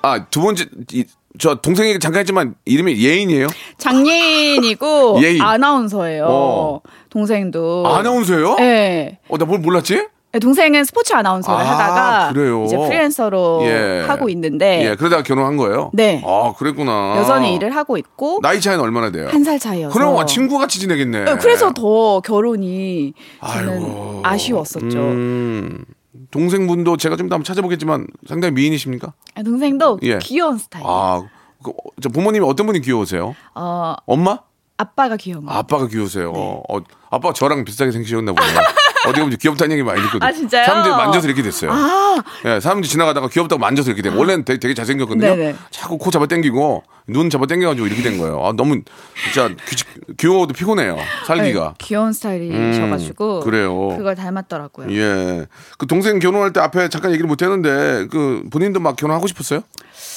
아, 두 번째 이, 저 동생에게 잠깐 했지만 이름이 예인이에요? 장예인이고 예인. 아나운서예요. 어. 동생도 아나운서예요? 네. 어, 나 뭘 몰랐지? 네, 동생은 스포츠 아나운서를 아, 하다가 그래요? 이제 프리랜서로 예. 하고 있는데 예, 그러다가 결혼한 거예요? 네. 아, 그랬구나. 여전히 일을 하고 있고 나이 차이는 얼마나 돼요? 한 살 차이여서 그럼 친구 같이 지내겠네. 네, 그래서 더 결혼이 저는. 아쉬웠었죠. 음, 동생분도 제가 좀더 한번 찾아보겠지만 상당히 미인이십니까? 동생도 예. 귀여운 스타일. 아, 그, 저 부모님이 어떤 분이 귀여우세요? 어, 엄마? 아빠가 귀여운 거. 아빠가 귀여우세요. 네. 어, 아빠 저랑 비슷하게 생기셨나 보네요. [laughs] 어디 보면 귀엽다는 얘기 많이 듣거든요. 아, 진짜요? 사람들이 만져서 이렇게 됐어요. 아, 예, 사람들이 지나가다가 귀엽다고 만져서 이렇게 돼. 원래는 되게, 되게 잘생겼거든요. 네네. 자꾸 코 잡아 당기고 눈 잡아 당겨가지고 이렇게 된 거예요. 아, 너무 진짜 귀, 귀여워도 피곤해요. 살기가. 네, 귀여운 스타일이셔가지고 음, 그래요. 그걸 닮았더라고요. 예. 그 동생 결혼할 때 앞에 잠깐 얘기를 못 했는데 그 본인도 막 결혼하고 싶었어요?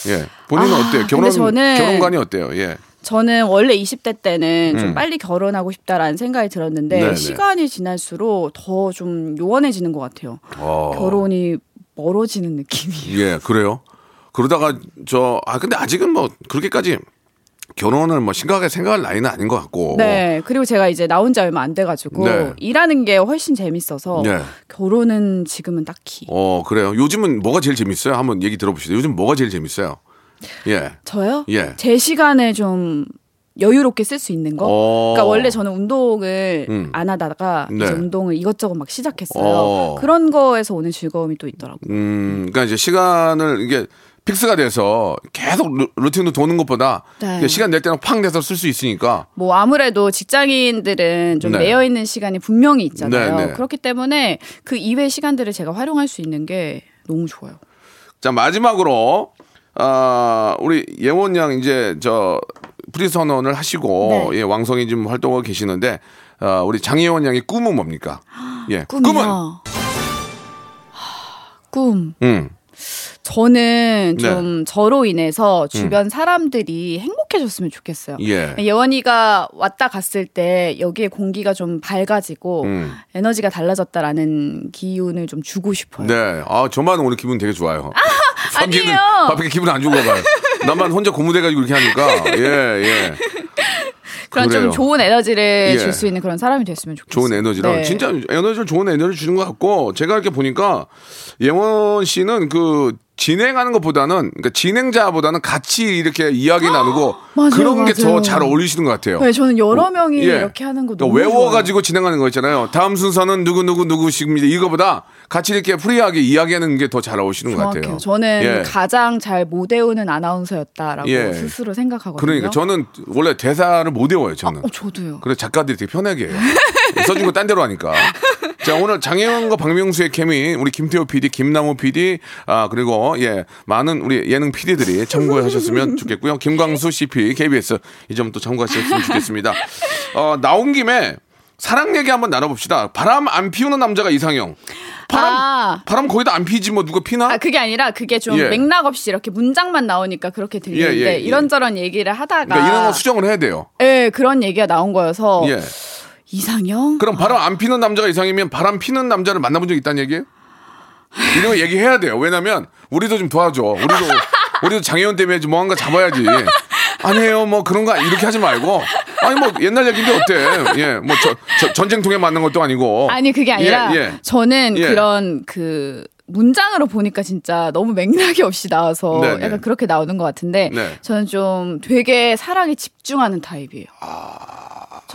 예. 본인은 아, 어때요? 결혼 저는- 결혼관이 어때요? 예. 저는 원래 20대 때는 좀 음. 빨리 결혼하고 싶다라는 생각이 들었는데 네네. 시간이 지날수록 더 좀 요원해지는 것 같아요. 어. 결혼이 멀어지는 느낌이. [laughs] 예, 그래요. 그러다가 저 아 근데 아직은 뭐 그렇게까지 결혼을 뭐 심각하게 생각할 나이는 아닌 것 같고. 네. 그리고 제가 이제 나온 지 얼마 안 돼가지고 네. 일하는 게 훨씬 재밌어서 네. 결혼은 지금은 딱히. 어, 그래요. 요즘은 뭐가 제일 재밌어요? 한번 얘기 들어보시죠. 요즘 뭐가 제일 재밌어요? 예. 저요? 예. 제 시간을 좀 여유롭게 쓸 수 있는 거. 어. 그러니까 원래 저는 운동을 음. 안 하다가 네. 이제 운동을 이것저것 막 시작했어요. 어. 그런 거에서 오는 즐거움이 또 있더라고요. 음, 그러니까 이제 시간을 이게 fix가 돼서 계속 루, 루틴으로 도는 것보다 네. 시간 낼 때는 팡 내서 쓸 수 있으니까 뭐 아무래도 직장인들은 좀 네. 매여 있는 시간이 분명히 있잖아요. 네, 네. 그렇기 때문에 그 이외의 시간들을 제가 활용할 수 있는 게 너무 좋아요. 자 마지막으로 아 우리 예원 양 이제 저 프리 선언을 하시고 네. 예, 왕성히 좀 활동하고 계시는데 아, 우리 장예원 양의 꿈은 뭡니까? [gasps] 예, 꿈이요. 꿈은 하, [sighs] 꿈. 음, 저는 네. 좀 저로 인해서 주변 사람들이 행복해졌으면 좋겠어요. 예, 예원이가 왔다 갔을 때 여기에 공기가 좀 밝아지고 음. 에너지가 달라졌다라는 기운을 좀 주고 싶어요. 네, 아 저만 오늘 기분 되게 좋아요. 밖에는- 아니에요. 밖에 기분 안 좋은가 봐요. 나만 혼자 고무돼가지고 이렇게 하니까 예, 예. 그런 그래요. 좀 좋은 에너지를 예. 줄수 있는 그런 사람이 됐으면 좋겠어요. 좋은 에너지랑 네. 진짜 에너지를 좋은 에너지를 주는 것 같고 제가 이렇게 보니까 예원 씨는 그 진행하는 것보다는 그러니까 진행자보다는 같이 이렇게 이야기 나누고 맞아요, 그런 게 더. 잘 어울리시는 것 같아요. 네, 저는 여러 명이 예. 이렇게 하는 거 그러니까 외워가지고 진행하는 거 있잖아요. 다음 순서는 누구 누구 누구 씨입니다. 이거보다 같이 이렇게 free하게 이야기하는 게 더잘 어울리시는 것 좋아요. 같아요. 정확해요. 저는 예. 가장 잘 못 외우는 아나운서였다라고 예. 스스로 생각하거든요. 그러니까 저는 원래 대사를 못 외워요. 저는. 어, 저도요. 그래 작가들이 되게 편하게 해요. 써준 거딴 대로 하니까. 자 오늘 장혜원과 박명수의 케미 우리 김태호 PD, 김남호 PD 아 그리고 예 많은 우리 예능 PD들이 참고하셨으면 좋겠고요. 김광수 CP KBS 이 점 또 참고하셨으면 좋겠습니다. 어 나온 김에 사랑 얘기 한번 나눠봅시다. 바람 안 피우는 남자가 이상형. 바람 아. 바람 거의 다 안 피지 뭐 누가 피나? 아 그게 아니라 그게 좀 예. 맥락 없이 이렇게 문장만 나오니까 그렇게 들리는데 예, 예, 예. 이런저런 얘기를 하다가 그러니까 이런 거 수정을 해야 돼요. 예, 그런 얘기가 나온 거여서 예. 이상형? 그럼 바람 안 피는 남자가 이상이면 바람 피는 남자를 만나본 적 있다는 얘기예요? 이런 거 얘기해야 돼요. 왜냐면 우리도 좀 도와줘. 우리도 우리도 장애원 때문에 좀 뭔가 잡아야지. 아니에요, 뭐 그런 거 이렇게 하지 말고. 아니 뭐 옛날 얘기인데 어때? 예, 뭐 저, 저 전쟁 통에 맞는 것도 아니고. 아니 그게 아니라 예, 예. 저는 예. 그런 그 문장으로 보니까 진짜 너무 맥락이 없이 나와서 네, 네. 약간 그렇게 나오는 것 같은데 네. 저는 좀 되게 사랑에 집중하는 타입이에요.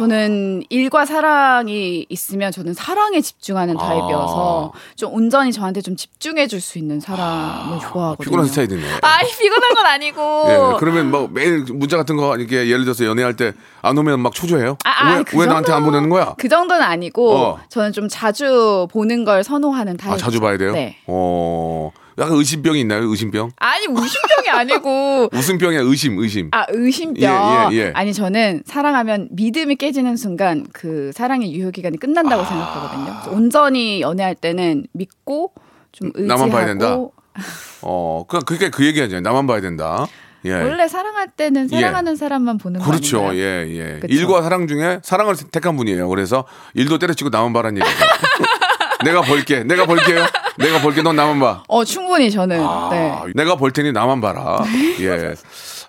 저는 일과 사랑이 있으면 저는 사랑에 집중하는 아. 타입이어서 좀 온전히 저한테 좀 집중해 줄 수 있는 사람을 좋아하거든요. 피곤한 스타일이네. 아이 피곤한 건 아니고. [laughs] 예, 그러면 뭐 매일 문자 같은 거 이렇게 예를 들어서 연애할 때 안 오면 막 초조해요? 아, 아, 왜, 그왜 나한테 안 정도- 보내는 거야? 그 정도는 아니고 어. 저는 좀 자주 보는 걸 선호하는 타입. 아, 자주 봐야 돼요? 네. 어, 약간 의심병이 있나요? 의심병? 아니 의심병이 아니고 [laughs] 웃음병이야, 의심, 의심. 아 의심병 예, 예, 예. 아니 저는 사랑하면 믿음이 깨지는 순간 그 사랑의 유효 기간이 아. 끝난다고 생각하거든요. 그래서 온전히 연애할 때는 믿고 좀 의지하고 나만 봐야 된다? [laughs] 어, 그, 그게 그 얘기 하잖아요. 나만 봐야 된다. 예. 원래 사랑할 때는 사랑하는 사람만 보는 거 그렇죠. 아닌가요? 예, 예. 그쵸. 일과 사랑 중에 사랑을 택한 분이에요. 그래서 일도 때려치고 나만 봐란 얘기죠. [laughs] 내가 벌게. 내가 벌게요. 내가 벌게. 넌 나만 봐. 어 충분히 저는 네. 아, 내가 벌 테니 나만 봐라. 예.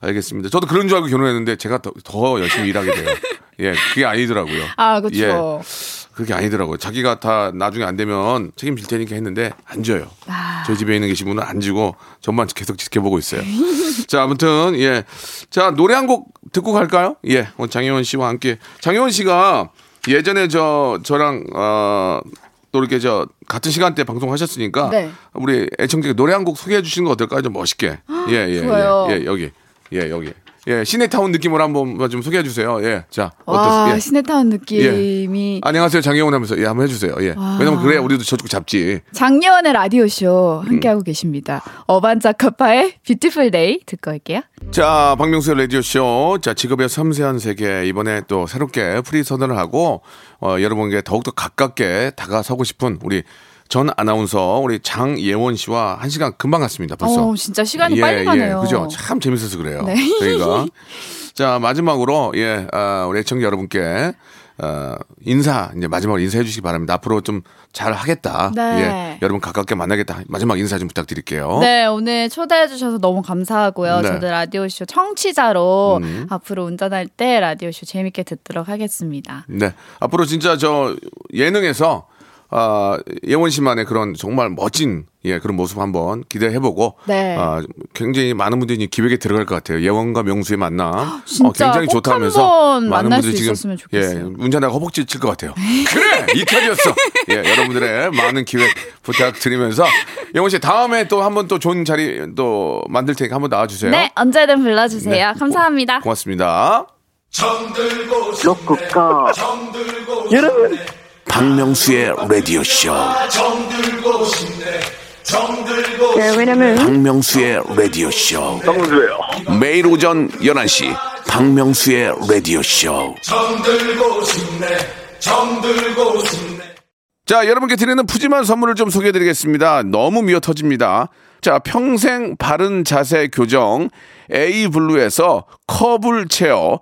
알겠습니다. 저도 그런 줄 알고 결혼했는데 제가 더, 더 열심히 일하게 돼요. 예. 그게 아니더라고요. 아 그렇죠. 예. 그게 아니더라고요. 자기가 다 나중에 안 되면 책임질 테니까 했는데 안 줘요. 아. 저희 집에 있는 계신 분은 안 주고 전만 계속 지켜보고 있어요. 자, 아무튼 예. 자, 노래 한 곡 듣고 갈까요? 예. 오늘 장혜원 씨와 함께 장혜원 씨가 예전에 저 저랑 어 또 이렇게 저 같은 시간대 방송하셨으니까 네. 우리 애청자께 노래 한 곡 소개해 주시는 거 어떨까요? 좀 멋있게. 예, 예. 좋아요. 예, 예. 여기. 예, 여기. 예, 씨네타운 느낌으로 한번 좀 소개해 주세요. 예. 자, 와, 어떠세요? 예. 씨네타운 느낌이 안녕하세요. 장예원 하면서 예, 한번 해 주세요. 예. 왜냐면 그래야 우리도 저쪽 잡지. 장예원의 라디오쇼 음. 함께 하고 계십니다. 어반자카파의 Beautiful Day 듣고 올게요. 자, 박명수의 라디오 쇼. 자, 직업의 섬세한 세계. 이번에 또 새롭게 프리 선언을 하고, 어, 여러분께 더욱더 가깝게 다가서고 싶은 우리 전 아나운서, 우리 장예원 씨와 한 시간 금방 갔습니다. 벌써. 어, 진짜 시간이 빨리 가네요. 그죠? 참 재밌어서 그래요. 네. 저희가. [laughs] 자, 마지막으로, 예, 아, 우리 애청자 여러분께, 어, 인사, 이제 마지막으로 인사해 주시기 바랍니다. 앞으로 좀 잘 하겠다. 네. 예, 여러분 가깝게 만나겠다. 마지막 인사 좀 부탁드릴게요. 네, 오늘 초대해 주셔서 너무 감사하고요. 네. 저도 라디오 쇼 청취자로 음. 앞으로 운전할 때 라디오 쇼 재밌게 듣도록 하겠습니다. 네. 앞으로 진짜 저 예능에서 아, 예원 씨만의 그런 정말 멋진 예, 그런 모습 한번 기대해 보고 네. 아, 굉장히 많은 분들이 기획에 들어갈 것 같아요. 예원과 명수의 만남. 어, 진짜 굉장히 꼭 좋다면서 한번 만날 수 있었으면 좋겠어요. 예, 운전하다 허벅지 칠 것 같아요. 그래 이 탓이었어. 예, 여러분들의 많은 기획 부탁드리면서 예원 씨 다음에 또 한번 또 좋은 자리 또 만들 테니까 한번 나와 주세요. 네, 언제든 불러 주세요. 네. 감사합니다. 고맙습니다. 로쿠꺼 여러분 박명수의 라디오 쇼. 네, 왜냐면 박명수의 라디오 쇼. 박명수예요 매일 오전 11시 박명수의 라디오 쇼. 자, 여러분께 드리는 푸짐한 선물을 좀 소개해 드리겠습니다. 너무 미어 터집니다. 자, 평생 바른 자세 교정 에이블루에서 커블 체어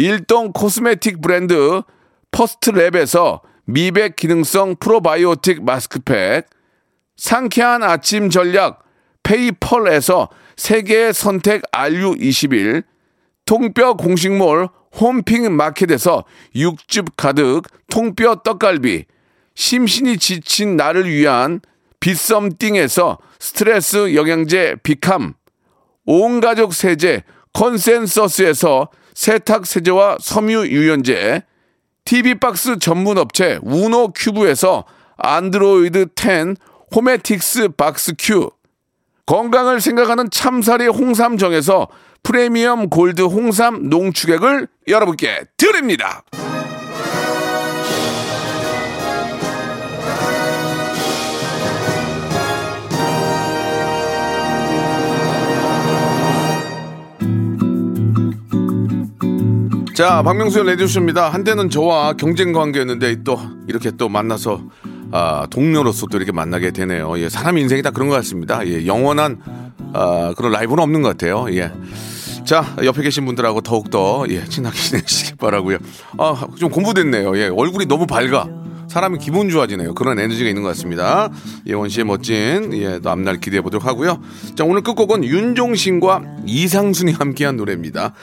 일동 코스메틱 브랜드 퍼스트랩에서 미백 기능성 프로바이오틱 마스크팩, 상쾌한 아침 전략 페이펄에서 세계의 선택 RU21, 통뼈 공식몰 홈핑 마켓에서 육즙 가득 통뼈 떡갈비, 심신이 지친 나를 위한 비썸띵에서 스트레스 영양제 비캄, 온 가족 세제 컨센서스에서 세탁 세제와 섬유 유연제, TV 박스 전문 업체 우노 큐브에서 안드로이드 10 호메틱스 박스 큐, 건강을 생각하는 참사리 홍삼정에서 프리미엄 골드 홍삼 농축액을 여러분께 드립니다. 자, 박명수의 레디오쇼입니다. 한때는 저와 경쟁 관계였는데 또 이렇게 또 만나서 아, 동료로서 또 이렇게 만나게 되네요. 예, 사람 인생이 다 그런 것 같습니다. 예, 영원한 아, 그런 라이브는 없는 것 같아요. 예. 자, 옆에 계신 분들하고 더욱더 예, 친하게 [laughs] 지내시기 바라고요. 아, 좀 공부됐네요. 예, 얼굴이 너무 밝아. 사람이 기분 좋아지네요. 그런 에너지가 있는 것 같습니다. 예원 씨의 멋진 예, 또 앞날 기대해 보도록 하고요. 자, 오늘 끝곡은 윤종신과 이상순이 함께한 노래입니다.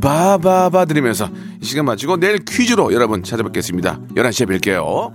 바바바 들으면서 이 시간 마치고 내일 퀴즈로 여러분 찾아뵙겠습니다. 11시에 뵐게요.